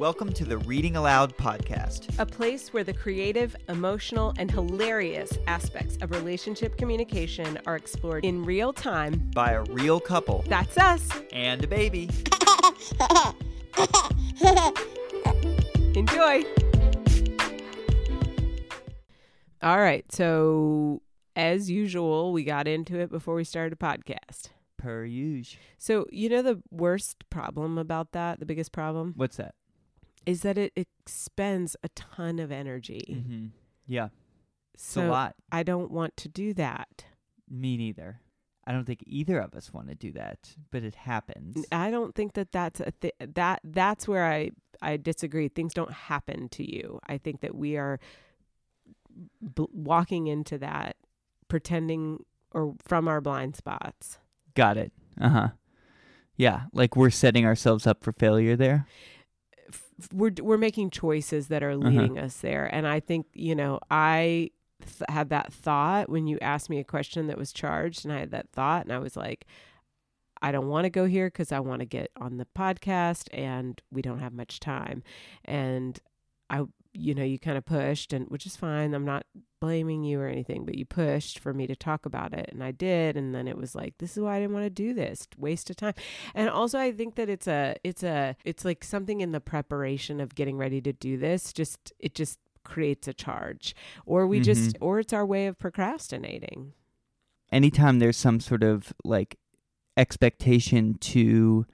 Welcome to the Reading Aloud podcast. a place where the creative, emotional, and hilarious aspects of relationship communication are explored in real time. by a real couple That's us. and a baby. Enjoy. All right. So, as usual, we got into it before we started a podcast. Per usual. So, you know, the worst problem about that, the biggest problem, What's that? Is that it expends a ton of energy. Mm-hmm. Yeah, it's So, a lot. I don't want to do that. Me neither. I don't think either of us want to do that, but it happens. I don't think that that's a th- that that's where I I disagree. Things don't happen to you. I think that we are b- walking into that pretending or from our blind spots. Got it. Uh huh. Yeah, like we're setting ourselves up for failure there. We're we're making choices that are uh-huh. leading us there, and I think you know I th- had that thought when you asked me a question that was charged, and I had that thought, and I was like. I don't want to go here because I want to get on the podcast and we don't have much time. And I, you know, you kind of pushed, and which is fine. I'm not blaming you or anything, but you pushed for me to talk about it, and I did. And then it was like, this is why I didn't want to do this, waste of time. And also, I think that it's a, it's a, it's like something in the preparation of getting ready to do this. Just it just creates a charge, or we just, mm-hmm. or it's our way of procrastinating. Anytime there's some sort of like expectation to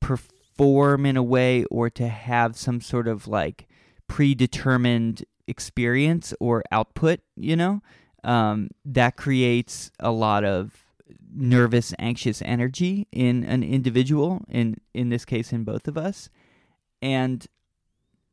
perform in a way or to have some sort of like predetermined experience or output, you know, um, that creates a lot of nervous, anxious energy in an individual, in in this case, in both of us, and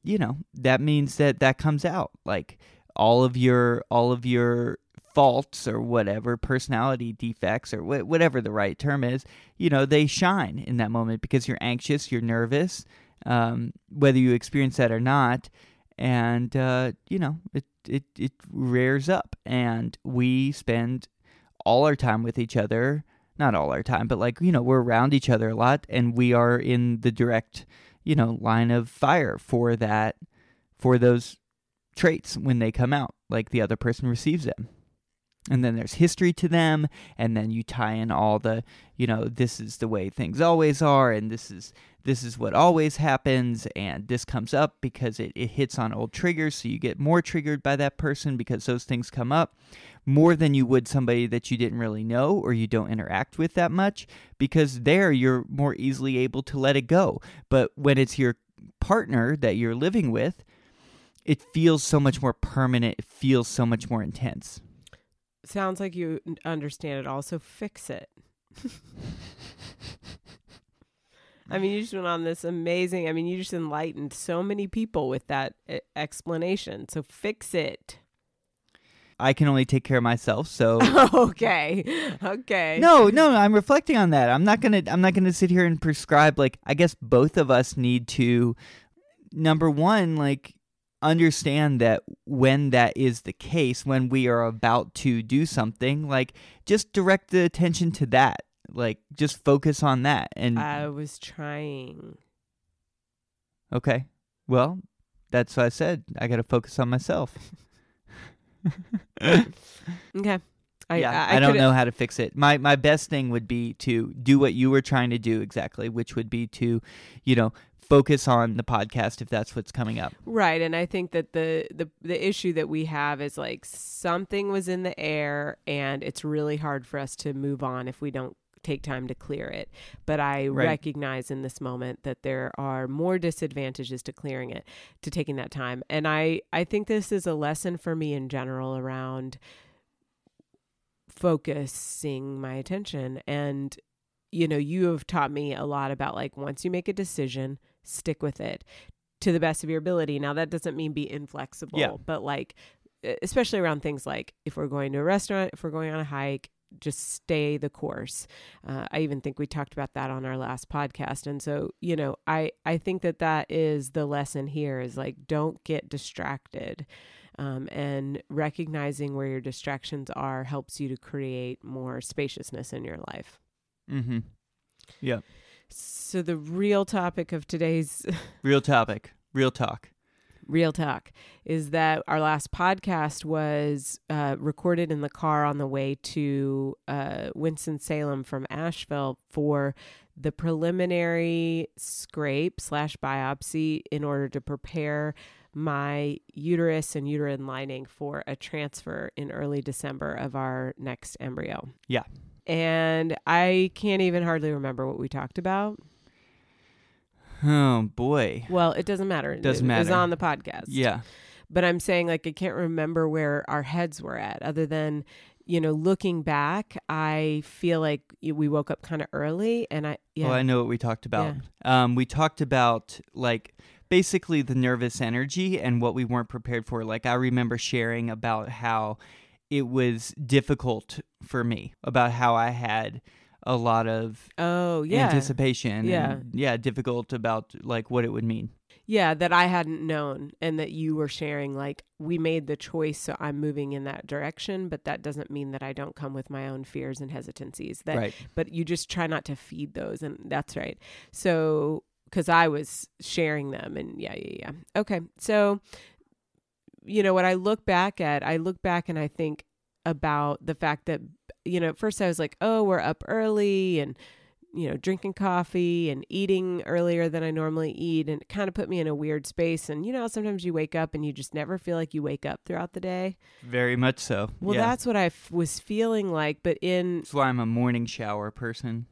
you know that means that that comes out. Like all of your all of your faults or whatever personality defects or wh- whatever the right term is you know they shine in that moment because you're anxious you're nervous um, whether you experience that or not. And uh, you know it, it it rears up. And we spend all our time with each other. Not all our time but like you know we're around each other a lot and we are in the direct you know line of fire for that for those traits when they come out like the other person receives them and then there's history to them and then you tie in all the you know this is the way things always are and this is this is what always happens and this comes up because it, it hits on old triggers so you get more triggered by that person because those things come up more than you would somebody that you didn't really know or you don't interact with that much because there you're more easily able to let it go. But when it's your partner that you're living with it feels so much more permanent it feels so much more intense Sounds like you understand it all, so fix it. I mean, you just went on this amazing. I mean, you just enlightened so many people with that uh, explanation. So fix it. I can only take care of myself. So okay. Okay. no, no, I'm reflecting on that. I'm not gonna. I'm not gonna sit here and prescribe. Like, I guess both of us need to. Number one, like, understand that when that is the case, when we are about to do something, like, just direct the attention to that. Like, just focus on that. And I was trying. okay, well, that's what I said. I got to focus on myself. Okay. I, yeah, I, I, don't could've- know how to fix it. My my best thing would be to do what you were trying to do exactly, which would be to, you know, focus on the podcast if that's what's coming up. Right, and I think that the the the issue that we have is like something was in the air, and it's really hard for us to move on if we don't take time to clear it. But I Right. recognize in this moment that there are more disadvantages to clearing it, to taking that time, and I I think this is a lesson for me in general around focusing my attention and you know you have taught me a lot about like once you make a decision stick with it to the best of your ability now that doesn't mean be inflexible Yeah. but like especially around things like if we're going to a restaurant if we're going on a hike just stay the course uh, i even think we talked about that on our last podcast and so you know i i think that that is the lesson here is like don't get distracted um, and recognizing where your distractions are helps you to create more spaciousness in your life Mm-hmm. Yeah. So the real topic of today's Real topic. Real talk. real talk is that our last podcast was uh, recorded in the car on the way to uh, Winston Salem from Asheville for the preliminary scrape slash biopsy in order to prepare my uterus and uterine lining for a transfer in early December of our next embryo. Yeah. And I can't even hardly remember what we talked about. Oh boy. Well, it doesn't matter. Doesn't it, It was on the podcast. Yeah. But I'm saying like I can't remember where our heads were at other than you know looking back I feel like we woke up kind of early and I yeah Well, I know what we talked about. Um, we talked about like basically the nervous energy and what we weren't prepared for. Like I remember sharing about how it was difficult for me, about how I had a lot of oh yeah anticipation. Yeah. and, yeah, difficult about like what it would mean. yeah that I hadn't known and that you were sharing like we made the choice so I'm moving in that direction but that doesn't mean that I don't come with my own fears and hesitancies that right. but you just try not to feed those and that's right so because i was sharing them and yeah yeah yeah okay so you know what i look back at i look back and i think about the fact that you know at first i was like oh we're up early and you know drinking coffee and eating earlier than i normally eat and it kind of put me in a weird space and you know sometimes you wake up and you just never feel like you wake up throughout the day Very much so. well yeah. that's what I f- was feeling like but in That's why I'm a morning shower person.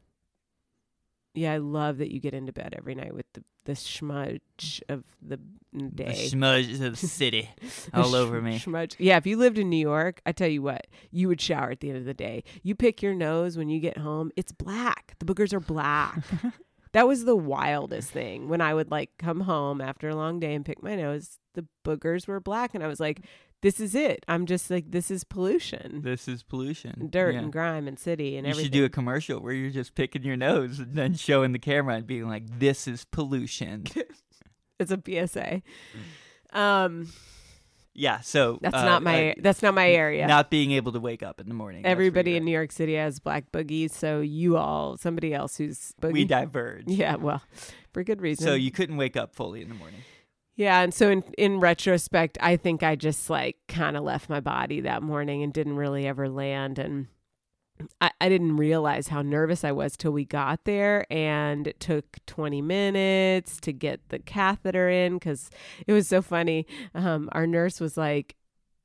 Yeah, I love that you get into bed every night with the the smudge of the The day. smudge of the city The all over sh- me. Smudge. Yeah, if you lived in New York, I tell you what, you would shower at the end of the day. You pick your nose when you get home, it's black. The boogers are black. that was the wildest thing. When I would like come home after a long day and pick my nose, the boogers were black and I was like, this is it. I'm just like this is pollution. This is pollution. Dirt Yeah. and grime and city and you everything. You should do a commercial where you're just picking your nose and then showing the camera and being like, "This is pollution." it's a PSA. Um yeah. So that's uh, not my uh, that's not my area. Not being able to wake up in the morning. Everybody in New York City has black boogies, so you all, somebody else who's boogie. we diverge. Yeah, well, for good reason. So you couldn't wake up fully in the morning. Yeah, and so in in retrospect, I think I just like kind of left my body that morning and didn't really ever land, and I, I didn't realize how nervous I was till we got there, and it took twenty minutes to get the catheter in because it was so funny. Um, our nurse was like.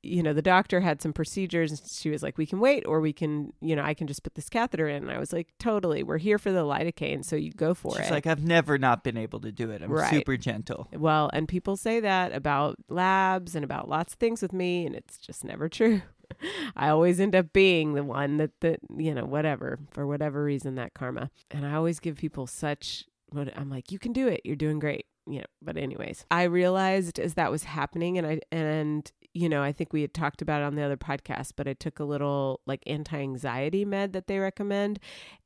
You know, the doctor had some procedures and she was like, we can wait or we can, you know, I can just put this catheter in. And I was like, totally. We're here for the lidocaine. So you go for She's it. like, I've never not been able to do it. I'm Right. super gentle. Well, and people say that about labs and about lots of things with me, and it's just never true. I always end up being the one that, that you know, whatever, for whatever reason, that karma. And I always give people such, what I'm like, you can do it. You're doing great. You know, but anyways, I realized as that was happening, and I, and, you know, I think we had talked about it on the other podcast, but I took a little like anti anxiety med that they recommend.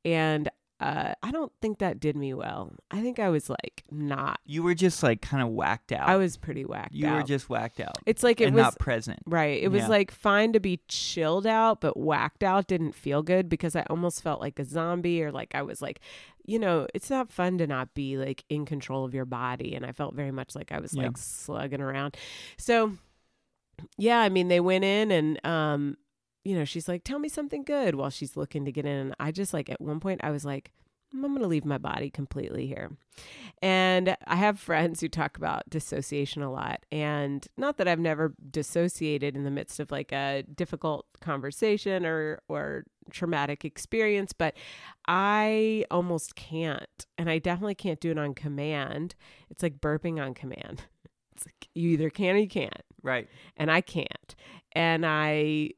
And uh, I don't think that did me well. I think I was like not You were just like kind of whacked out. I was pretty whacked out. you out. were just whacked out it's like it and was not present. right. It was Yeah. like fine to be chilled out, but whacked out didn't feel good because I almost felt like a zombie or like I was like, you know, it's not fun to not be like in control of your body. And I felt very much like I was Yeah. like slugging around. So yeah, I mean, they went in and, um, you know, she's like, tell me something good while she's looking to get in. And I just like, at one point, I was like, I'm going to leave my body completely here. And I have friends who talk about dissociation a lot. And not that I've never dissociated in the midst of like a difficult conversation or, or traumatic experience, but I almost can't. And I definitely can't do it on command. It's like burping on command. It's like you either can or you can't Right. and I can't. And I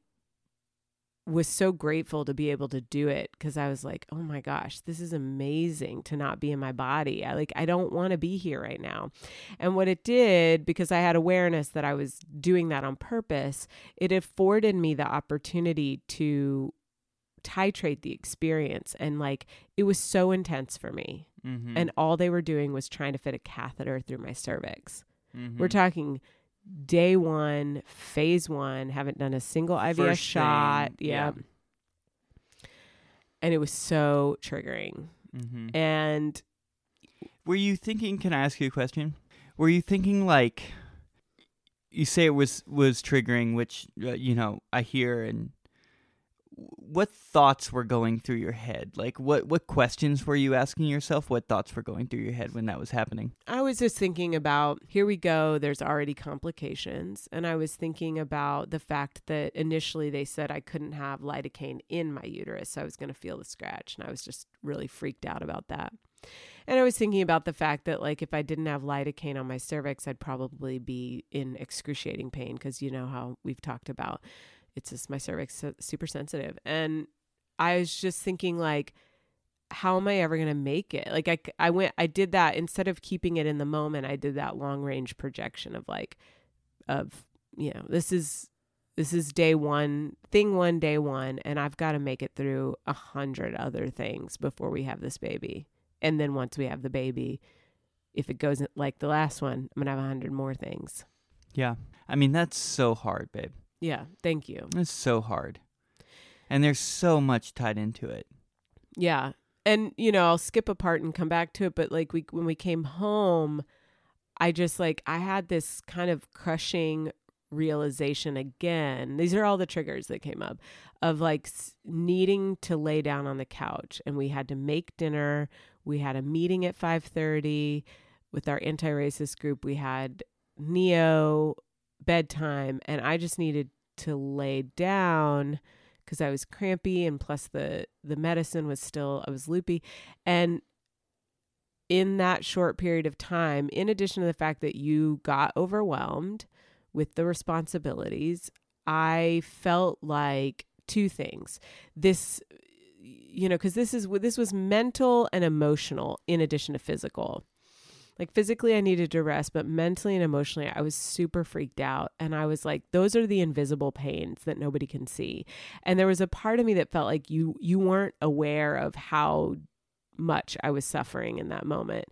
was so grateful to be able to do it because I was like, oh my gosh, this is amazing to not be in my body. I like I don't want to be here right now. And what it did, because I had awareness that I was doing that on purpose, it afforded me the opportunity to titrate the experience and like it was so intense for me Mm-hmm. and all they were doing was trying to fit a catheter through my cervix mm-hmm. we're talking day one, phase one, haven't done a single IVF First shot. yeah. And it was so triggering. mm-hmm. And were you thinking? Can I ask you a question? Were you thinking like you say it was was triggering, which uh, you know I hear, and what thoughts were going through your head? Like what what questions were you asking yourself? What thoughts were going through your head when that was happening? I was just thinking about here we go, there's already complications. And I was thinking about the fact that initially they said I couldn't have lidocaine in my uterus. So I was going to feel the scratch. And I was just really freaked out about that. And I was thinking about the fact that, like, if I didn't have lidocaine on my cervix, I'd probably be in excruciating pain because you know how we've talked about it's just my cervix super sensitive. And I was just thinking like how am I ever going to make it? Like I I went I did that instead of keeping it in the moment, I did that long range projection of like of you know, this is this is day 1, thing 1 day 1 and I've got to make it through a hundred other things before we have this baby. And then once we have the baby, if it goes like the last one, I'm going to have a hundred more things. Yeah. I mean, that's so hard, babe. Yeah, thank you. It's so hard. And there's so much tied into it. Yeah. And you know, I'll skip a part and come back to it, but like we when we came home, I just like I had this kind of crushing realization again. These are all the triggers that came up of like needing to lay down on the couch and we had to make dinner. We had a meeting at 5:30 with our anti-racist group. We had Neo bedtime and I just needed to lay down because I was crampy and plus the the medicine was still I was loopy. And in that short period of time in addition to the fact that you got overwhelmed with the responsibilities I felt like two things. This you know because this is this was mental and emotional in addition to physical like physically, I needed to rest, but mentally and emotionally, I was super freaked out. And I was like, those are the invisible pains that nobody can see. And there was a part of me that felt like you you weren't aware of how much I was suffering in that moment.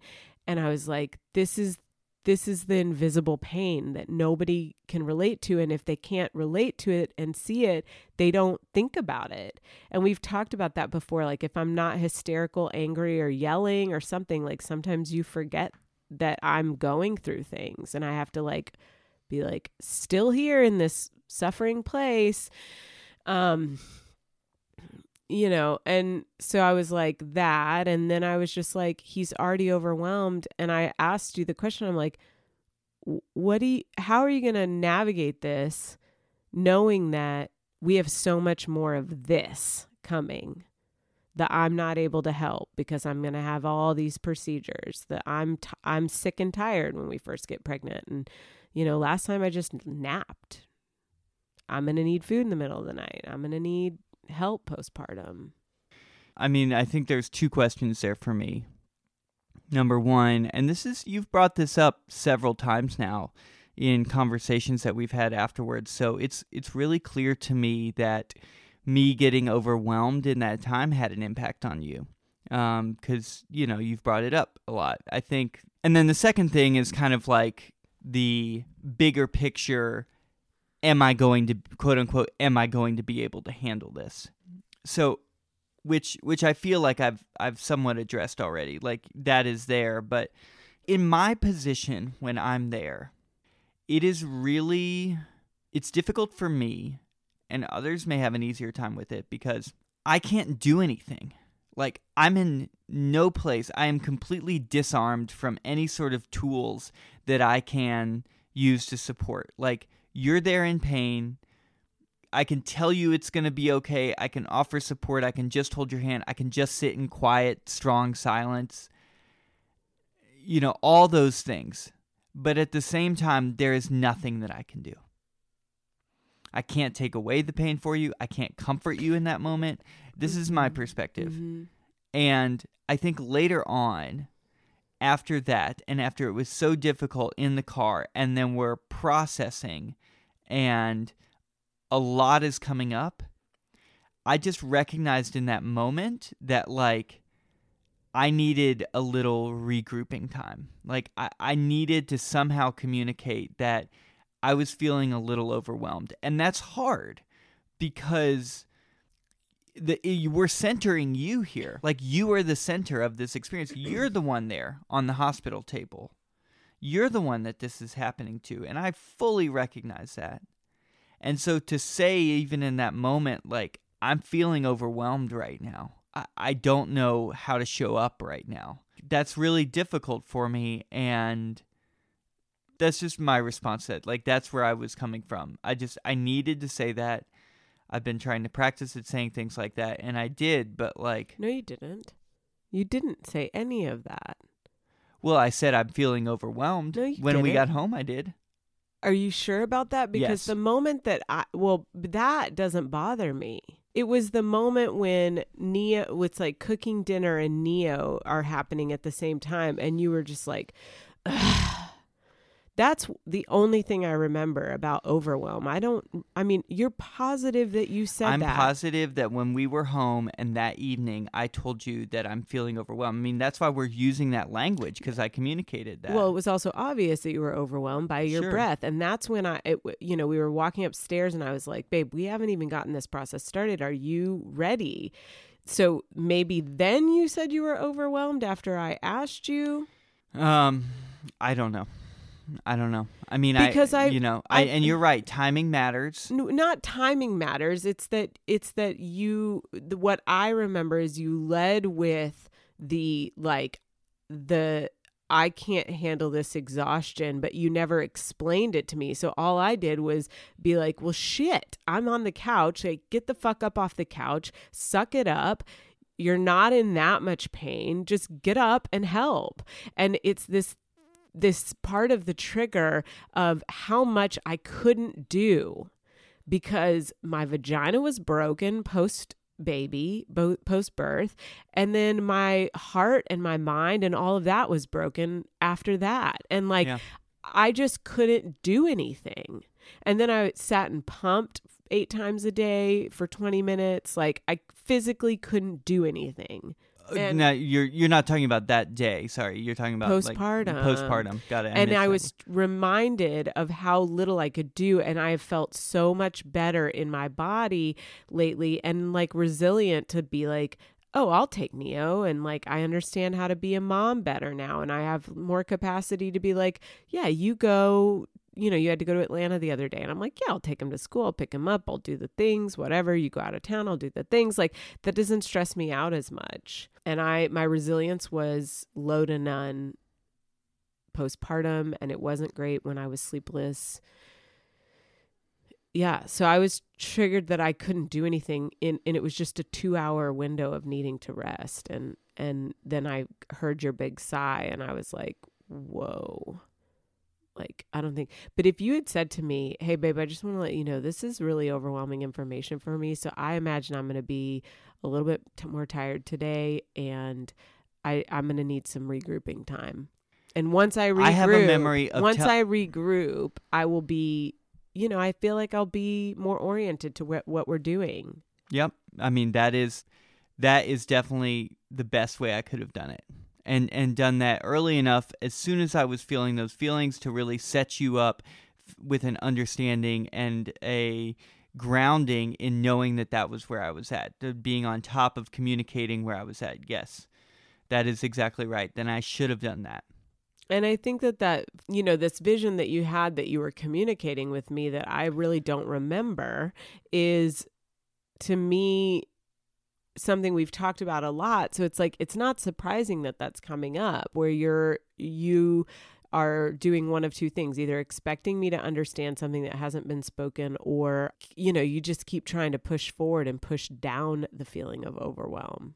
And I was like, this is this is the invisible pain that nobody can relate to and if they can't relate to it and see it they don't think about it and we've talked about that before like if i'm not hysterical angry or yelling or something like sometimes you forget that I'm going through things. And I have to like be like still here in this suffering place. Um you know, and so I was like that. And then I was just like he's already overwhelmed. And I asked you the question. I'm like what do you how are you going to navigate this knowing that we have so much more of this coming that I'm not able to help because I'm going to have all these procedures that I'm t- I'm sick and tired when we first get pregnant. And you know last time I just napped. I'm going to need food in the middle of the night. I'm going to need help postpartum. I mean I think there's two questions there for me. Number 1 and this is you've brought this up several times now in conversations that we've had afterwards. So it's it's really clear to me that me getting overwhelmed in that time had an impact on you because um, you know you've brought it up a lot i think. And then the second thing is kind of like the bigger picture am i going to quote unquote am i going to be able to handle this? So which which i feel like i've i've somewhat addressed already like that is there. But in my position when i'm there it is really it's difficult for me and others may have an easier time with it because I can't do anything. Like, I'm in no place. I am completely disarmed from any sort of tools that I can use to support. Like, you're there in pain. I can tell you it's going to be okay. I can offer support. I can just hold your hand. I can just sit in quiet, strong silence. You know, all those things. But at the same time, there is nothing that I can do. I can't take away the pain for you. I can't comfort you in that moment. This is my mm-hmm. perspective. Mm-hmm. And I think later on, after that, and after it was so difficult in the car, and then we're processing, and a lot is coming up, I just recognized in that moment that, like, I needed a little regrouping time. Like, I, I needed to somehow communicate that I was feeling a little overwhelmed. And that's hard because the eh, we're centering you here. Like you are the center of this experience. You're the one there on the hospital table. You're the one that this is happening to, and I fully recognize that. And so to say even in that moment like I'm feeling overwhelmed right now. I, I don't know how to show up right now. That's really difficult for me and that's just my response to that. Like that's where I was coming from. I just I needed to say that. I've been trying to practice at saying things like that and I did, but like No, you didn't. You didn't say any of that. well, I said I'm feeling overwhelmed. No, you when we didn't. got home I did. Are you sure about that? Because Yes. the moment that I, well, that doesn't bother me. It was the moment when Neo, it's like cooking dinner and Neo are happening at the same time. And you were just like, that's the only thing I remember about overwhelm. I don't, I mean, you're positive that you said I'm that. positive that when we were home and that evening I told you that I'm feeling overwhelmed. I mean, that's why we're using that language because I communicated that. Well, it was also obvious that you were overwhelmed by your Sure. breath, and that's when I, it, you know, we were walking upstairs, and I was like, "Babe, we haven't even gotten this process started. Are you ready?" So maybe then you said you were overwhelmed after I asked you. Um, I don't know. I don't know. I mean, Because I- you know, I, I- and you're right. Timing matters. No, not timing matters. It's that it's that you. The, what I remember is you led with the like the I can't handle this exhaustion, but you never explained it to me. So all I did was be like, well, shit, I'm on the couch. Like, get the fuck up off the couch, suck it up. You're not in that much pain. Just get up and help. And it's this this part of the trigger of how much I couldn't do because my vagina was broken post baby post birth and then my heart and my mind and all of that was broken after that. And like Yeah. I just couldn't do anything. And then I sat and pumped 8 times a day for 20 minutes. Like I physically couldn't do anything And- now you're you're not talking about that day. Sorry, you're talking about like, Postpartum. postpartum. Got it. and I was reminded of how little I could do, and I have felt so much better in my body lately, and like resilient to be like, oh, I'll take Neo, and like I understand how to be a mom better now, and I have more capacity to be like, yeah, you go. You know, you had to go to Atlanta the other day, and I'm like, yeah, I'll take him to school, I'll pick him up, I'll do the things, whatever. You go out of town, I'll do the things. Like that doesn't stress me out as much. And I, my resilience was low to none postpartum and it wasn't great when I was sleepless. Yeah, so I was triggered that I couldn't do anything in and it was just a 2-hour window of needing to rest and and then I heard your big sigh and I was like, "Whoa." Like, I don't think but if you had said to me, "Hey babe, I just want to let you know this is really overwhelming information for me, so I imagine I'm going to be a little bit t- more tired today and I I'm going to need some regrouping time." And once I regroup, I have a memory of once tell- I regroup, I will be, you know, I feel like I'll be more oriented to what we're doing. Yep. I mean that is that is definitely the best way I could have done it. And and done that early enough as soon as I was feeling those feelings to really set you up f- with an understanding and a grounding in knowing that that was where I was at. Being on top of communicating where I was at. Yes. That is exactly right. Then I should have done that. And I think that that, you know, this vision that you had that you were communicating with me that I really don't remember is to me something we've talked about a lot. So it's like it's not surprising that that's coming up where you're you are doing one of two things either expecting me to understand something that hasn't been spoken or you know you just keep trying to push forward and push down the feeling of overwhelm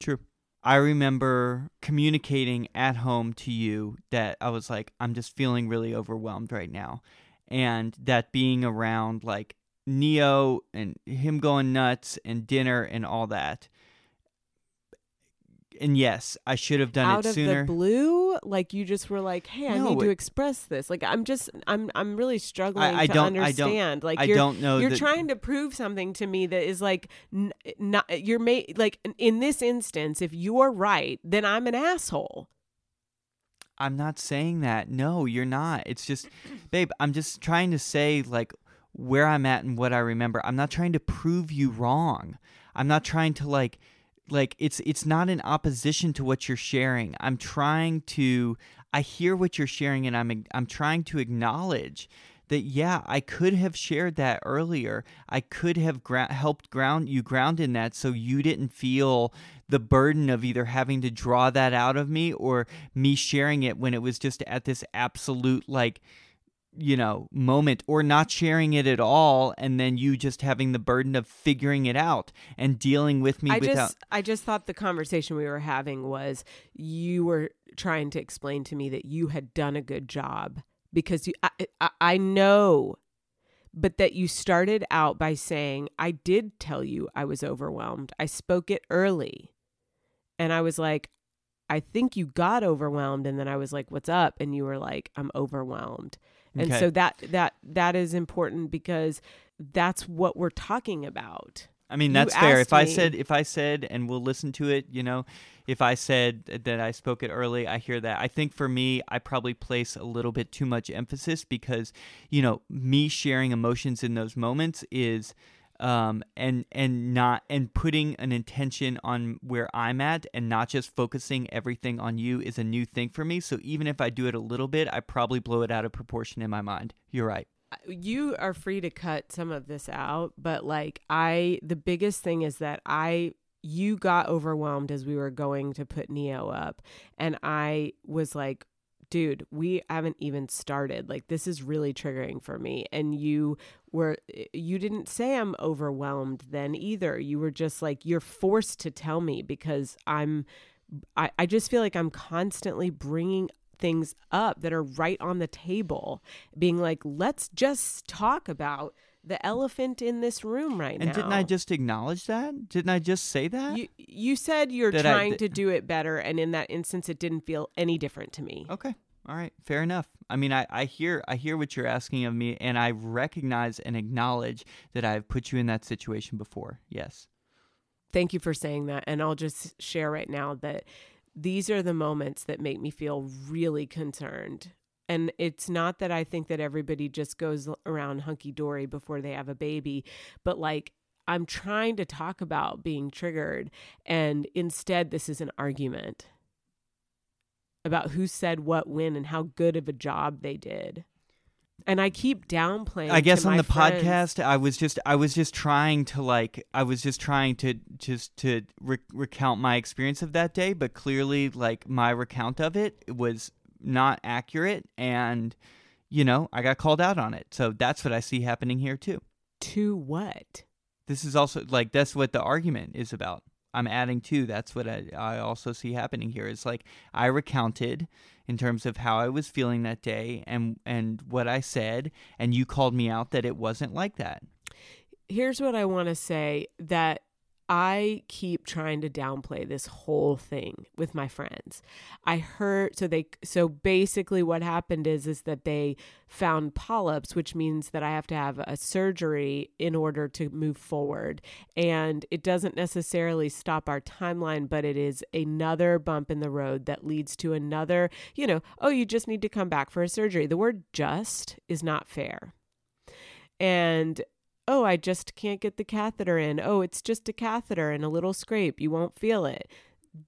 True. I remember communicating at home to you that I was like, I'm just feeling really overwhelmed right now. And that being around like Neo and him going nuts and dinner and all that. And yes, I should have done out it of the blue like you just were like hey i No, need to express this like i'm just i'm i'm really struggling I to I don't- understand like I you're don't know you're that trying to prove something to me that is like n- not you're made like in this instance if you're right then i'm an asshole I'm not saying that. No, you're not. It's just, babe, I'm just trying to say like where I'm at and what I remember. I'm not trying to prove you wrong. I'm not trying to like like it's it's not in opposition to what you're sharing. I'm trying to I hear what you're sharing and I'm I'm trying to acknowledge that yeah, I could have shared that earlier. I could have gra- helped ground you ground in that so you didn't feel the burden of either having to draw that out of me or me sharing it when it was just at this absolute like you know moment or not sharing it at all and then you just having the burden of figuring it out and dealing with me I without just I just thought the conversation we were having was you were trying to explain to me that you had done a good job because you I, I, I know but that you started out by saying I did tell you I was overwhelmed. I spoke it early. And I was like I think you got overwhelmed and then I was like what's up and you were like I'm overwhelmed. And Okay. so that that that is important because that's what we're talking about. I mean You that's fair. If I said if I said and we'll listen to it, you know, if I said that I spoke it early, I hear that. I think for me, I probably place a little bit too much emphasis because, you know, me sharing emotions in those moments is um and and not and putting an intention on where I'm at and not just focusing everything on you is a new thing for me. So even if I do it a little bit, I probably blow it out of proportion in my mind. You're right. you are free to cut some of this out but like i the biggest thing is that i you got overwhelmed as we were going to put neo up and i was like dude we haven't even started. Like this is really triggering for me. And you were you didn't say i'm overwhelmed then either. You were just like you're forced to tell me because i'm I, I just feel like I'm constantly bringing things up that are right on the table, being like, let's just talk about the elephant in this room right And now. And didn't I just acknowledge that? Didn't I just say that? You, you said you're That trying to do it better, and in that instance, it didn't feel any different to me. Okay. All right. Fair enough. I mean, I, I hear I hear what you're asking of me, and I recognize and acknowledge that I've put you in that situation before. Yes. Thank you for saying that. And I'll just share right now that these are the moments that make me feel really concerned. And it's not that I think that everybody just goes around hunky dory before they have a baby, but like I'm trying to talk about being triggered. And instead, this is an argument about who said what when and how good of a job they did. And I keep downplaying. I guess on the friends- podcast, I was just I was just trying to like I was just trying to just to re- recount my experience of that day, but clearly like my recount of it was not accurate, and you know I got called out on it. So that's what I see happening here too. To what? this is also like that's what the argument is about i'm adding to that's what I, I also see happening here is like i recounted in terms of how i was feeling that day and and what i said and you called me out that it wasn't like that here's what I want to say that I keep trying to downplay this whole thing with my friends. I heard so they so basically what happened is is that they found polyps which means that I have to have a surgery in order to move forward and it doesn't necessarily stop our timeline but it is another bump in the road that leads to another, you know, oh you just need to come back for a surgery. The word just is not fair. And oh, I just can't get the catheter in. Oh, it's just a catheter and a little scrape. You won't feel it.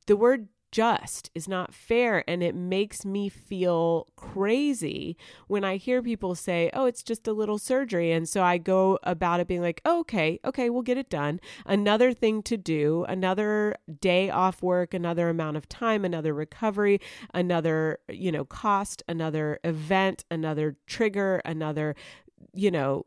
The word just is not fair. And it makes me feel crazy when I hear people say, oh, it's just a little surgery. And so I go about it being like, oh, okay, okay, we'll get it done. Another thing to do, another day off work, another amount of time, another recovery, another, you know, cost, another event, another trigger, another, you know,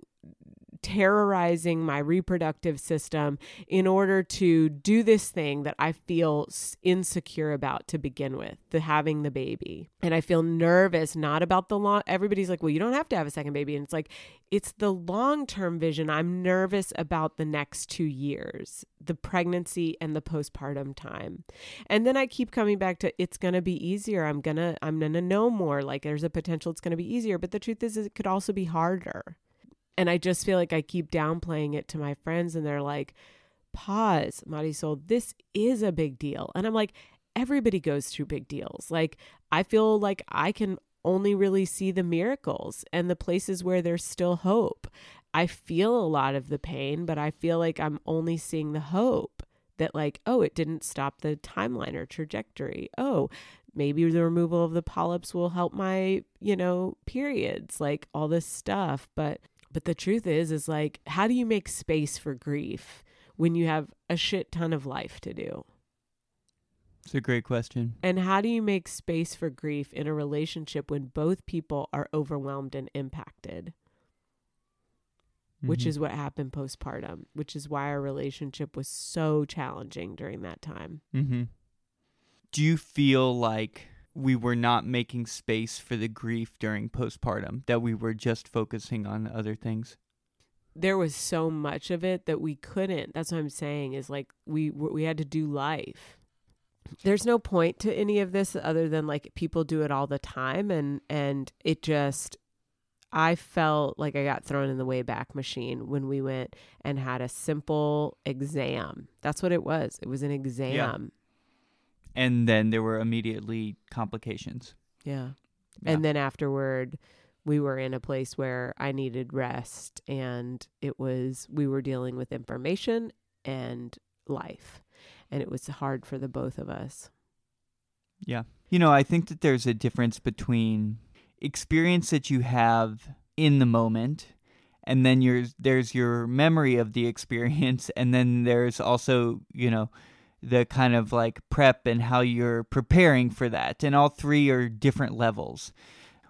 terrorizing my reproductive system in order to do this thing that I feel insecure about to begin with, the having the baby. And I feel nervous not about the long everybody's like, "Well, you don't have to have a second baby." And it's like it's the long-term vision. I'm nervous about the next 2 years, the pregnancy and the postpartum time. And then I keep coming back to it's going to be easier. I'm going to I'm going to know more. Like there's a potential it's going to be easier, but the truth is it could also be harder. And I just feel like I keep downplaying it to my friends, and they're like, pause, Marisol, this is a big deal. And I'm like, everybody goes through big deals. Like, I feel like I can only really see the miracles and the places where there's still hope. I feel a lot of the pain, but I feel like I'm only seeing the hope that, like, oh, it didn't stop the timeline or trajectory. Oh, maybe the removal of the polyps will help my, you know, periods, like all this stuff. But, but the truth is, is like, how do you make space for grief when you have a shit ton of life to do? It's a great question. And how do you make space for grief in a relationship when both people are overwhelmed and impacted? Which Mhm. is what happened postpartum, which is why our relationship was so challenging during that time. Mm-hmm. Do you feel like we were not making space for the grief during postpartum? That we were just focusing on other things? There was so much of it that we couldn't. That's what I'm saying is like we we had to do life. There's no point to any of this other than like people do it all the time and and it just I felt like I got thrown in the Wayback Machine when we went and had a simple exam. That's what it was. It was an exam. And then there were immediately complications. Yeah. Yeah. And then afterward, we were in a place where I needed rest and it was, we were dealing with information and life. And it was hard for the both of us. Yeah. You know, I think that there's a difference between experience that you have in the moment and then there's there's your memory of the experience and then there's also, you know, the kind of like prep and how you're preparing for that. And all three are different levels.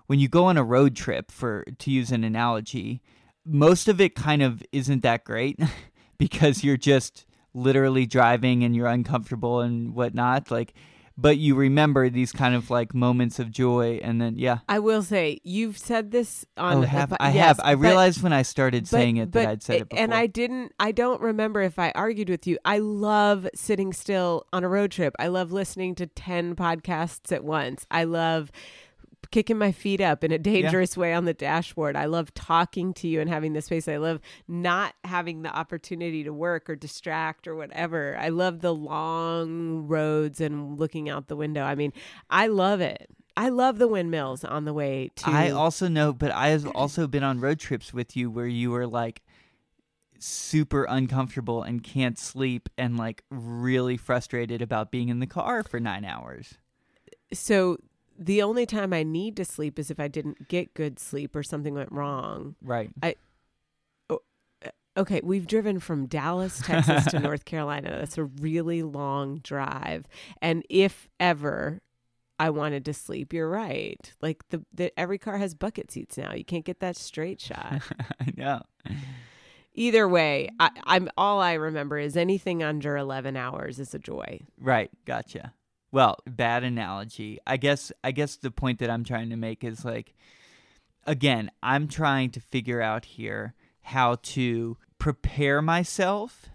When you go on a road trip for to use an analogy, most of it kind of isn't that great because you're just literally driving and you're uncomfortable and whatnot. Like but you remember these kind of like moments of joy and then yeah I will say, you've said this on oh the have po- i yes, have i but- realized when i started but- saying it that i'd said it before And I didn't, I don't remember if I argued with you. I love sitting still on a road trip. I love listening to 10 podcasts at once. I love kicking my feet up in a dangerous way on the dashboard. I love talking to you and having the space. I love not having the opportunity to work or distract or whatever. I love the long roads and looking out the window. I mean, I love it. I love the windmills on the way to I also know, but I have also been on road trips with you where you were like super uncomfortable and can't sleep and like really frustrated about being in the car for nine hours. so the only time I need to sleep is if I didn't get good sleep or something went wrong. Right. I. Oh, uh, okay, we've driven from Dallas, Texas to North Carolina. That's a really long drive. And if ever I wanted to sleep, you're right. Like the, the every car has bucket seats now. You can't get that straight shot. I know. Either way, I, I'm all I remember is anything under 11 hours is a joy. Right. Gotcha. Well, bad analogy. I guess I guess the point that I'm trying to make is like again, I'm trying to figure out here how to prepare myself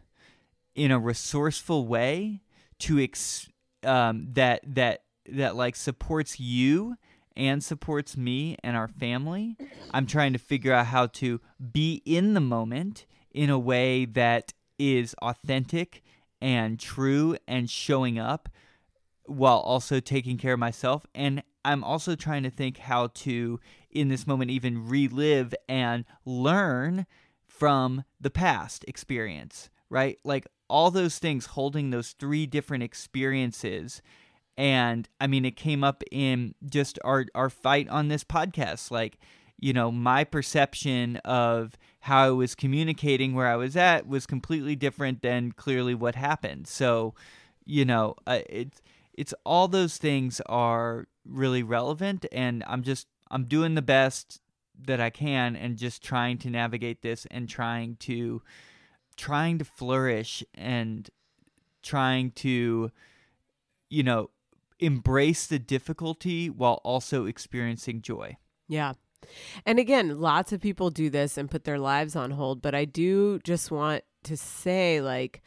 in a resourceful way to ex- um, that that that like supports you and supports me and our family. I'm trying to figure out how to be in the moment in a way that is authentic and true and showing up while also taking care of myself and I'm also trying to think how to in this moment even relive and learn from the past experience, right? Like all those things holding those three different experiences and I mean it came up in just our our fight on this podcast like you know my perception of how I was communicating where I was at was completely different than clearly what happened. So, you know, uh, it's it's all those things are really relevant and I'm just I'm doing the best that I can and just trying to navigate this and trying to trying to flourish and trying to you know embrace the difficulty while also experiencing joy. Yeah. And again, lots of people do this and put their lives on hold, but I do just want to say like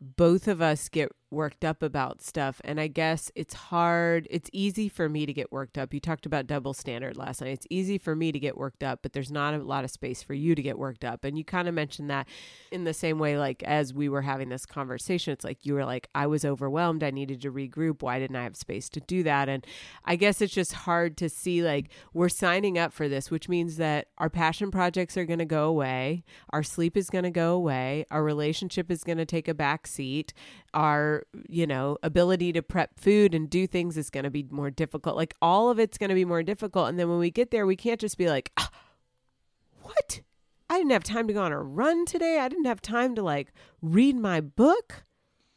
both of us get worked up about stuff. And I guess it's hard. It's easy for me to get worked up. You talked about double standard last night. It's easy for me to get worked up, but there's not a lot of space for you to get worked up. And you kind of mentioned that in the same way, like as we were having this conversation, it's like you were like, I was overwhelmed. I needed to regroup. Why didn't I have space to do that? And I guess it's just hard to see like we're signing up for this, which means that our passion projects are going to go away. Our sleep is going to go away. Our relationship is going to take a back seat our you know ability to prep food and do things is going to be more difficult. Like all of it's going to be more difficult. And then when we get there we can't just be like ah, what? I didn't have time to go on a run today. I didn't have time to like read my book.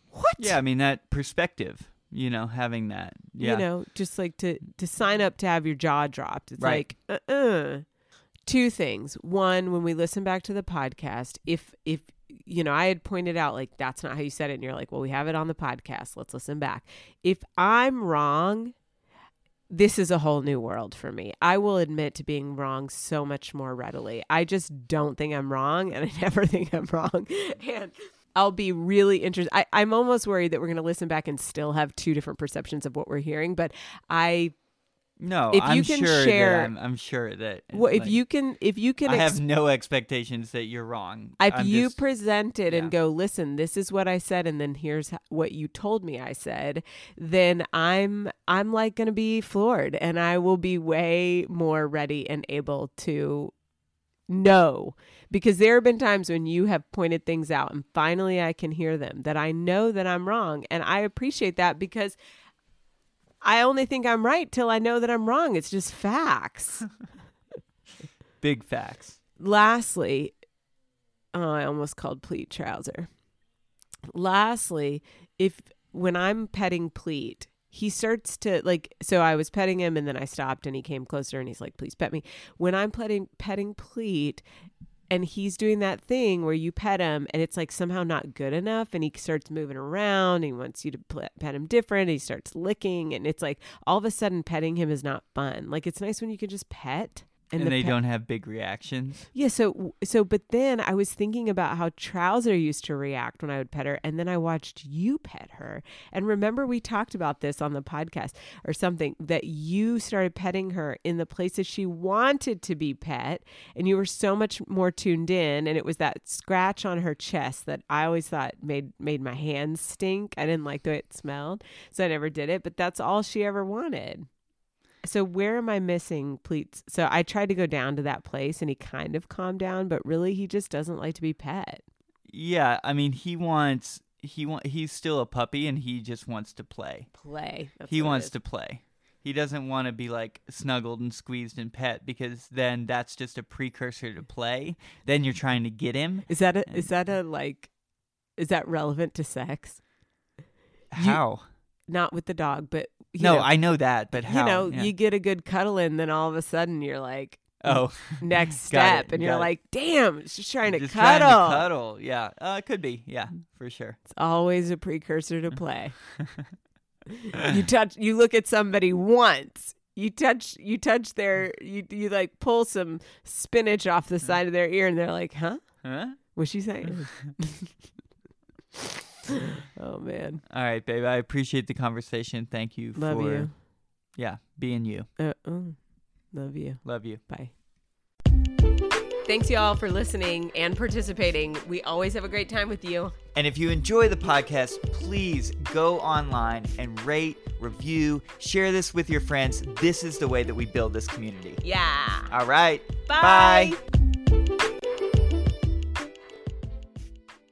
What? Yeah, I mean that perspective, you know, having that. Yeah. you know just like to to sign up to have your jaw dropped. It's Right. like uh-uh. Two things. One when we listen back to the podcast if if you know i had pointed out like that's not how you said it and you're like well we have it on the podcast let's listen back if i'm wrong this is a whole new world for me. I will admit to being wrong so much more readily. I just don't think I'm wrong, and I never think I'm wrong. And I'll be really interested. I, I'm almost worried that we're going to listen back and still have two different perceptions of what we're hearing. But I, no, if I'm you can sure share- I'm, I'm sure that uh, well, if like, you can, if you can, I ex- have no expectations that you're wrong. if I'm you just- present it yeah. and go, listen, this is what I said, and then here's what you told me I said, then I'm I'm like going to be floored, and I will be way more ready and able to know because there have been times when you have pointed things out and finally I can hear them that I know that I'm wrong and I appreciate that because I only think I'm right till I know that I'm wrong it's just facts big facts. lastly, oh, I almost called pleat trouser. Lastly, if when I'm petting pleat, he starts to like so I was petting him and then I stopped and he came closer and he's like, please pet me. When I'm petting petting pleat and he's doing that thing where you pet him and it's like somehow not good enough and he starts moving around and he wants you to pet him different he starts licking and it's like all of a sudden petting him is not fun. Like it's nice when you can just pet And, the they pet- don't have big reactions. yeah, so so but then I was thinking about how Trouser used to react when I would pet her and then I watched you pet her. And remember we talked about this on the podcast or something that you started petting her in the places she wanted to be pet and you were so much more tuned in and it was that scratch on her chest that I always thought made made my hands stink. I didn't like the way it smelled, so I never did it, but that's all she ever wanted. So where am I missing pleats? So I tried to go down to that place and he kind of calmed down, but really he just doesn't like to be pet. Yeah, I mean he wants he want he's still a puppy and he just wants to play. Play. That's he wants to play. He doesn't want to be like snuggled and squeezed and pet because then that's just a precursor to play. Then you're trying to get him. Is that a is that a like is that relevant to sex? How? Not with the dog, but you no, know, I know that, but how? you know, Yeah. you get a good cuddle in, then all of a sudden you're like oh, next step it, and you're it. like, damn, she's trying to just cuddle. trying to cuddle. Yeah, uh, it could be. Yeah, for sure. It's always a precursor to play. you touch you look at somebody once. You touch you touch their you you like pull some spinach off the side of their ear and they're like, "Huh? Huh? What's she saying?" oh man. All right, babe. I appreciate the conversation. Thank you Love for you. yeah being you. Uh, oh, love you. Love you. Bye. Thanks y'all for listening and participating. We always have a great time with you. And if you enjoy the podcast, please go online and rate, review, share this with your friends. This is the way that we build this community. Yeah. All right. Bye. Bye.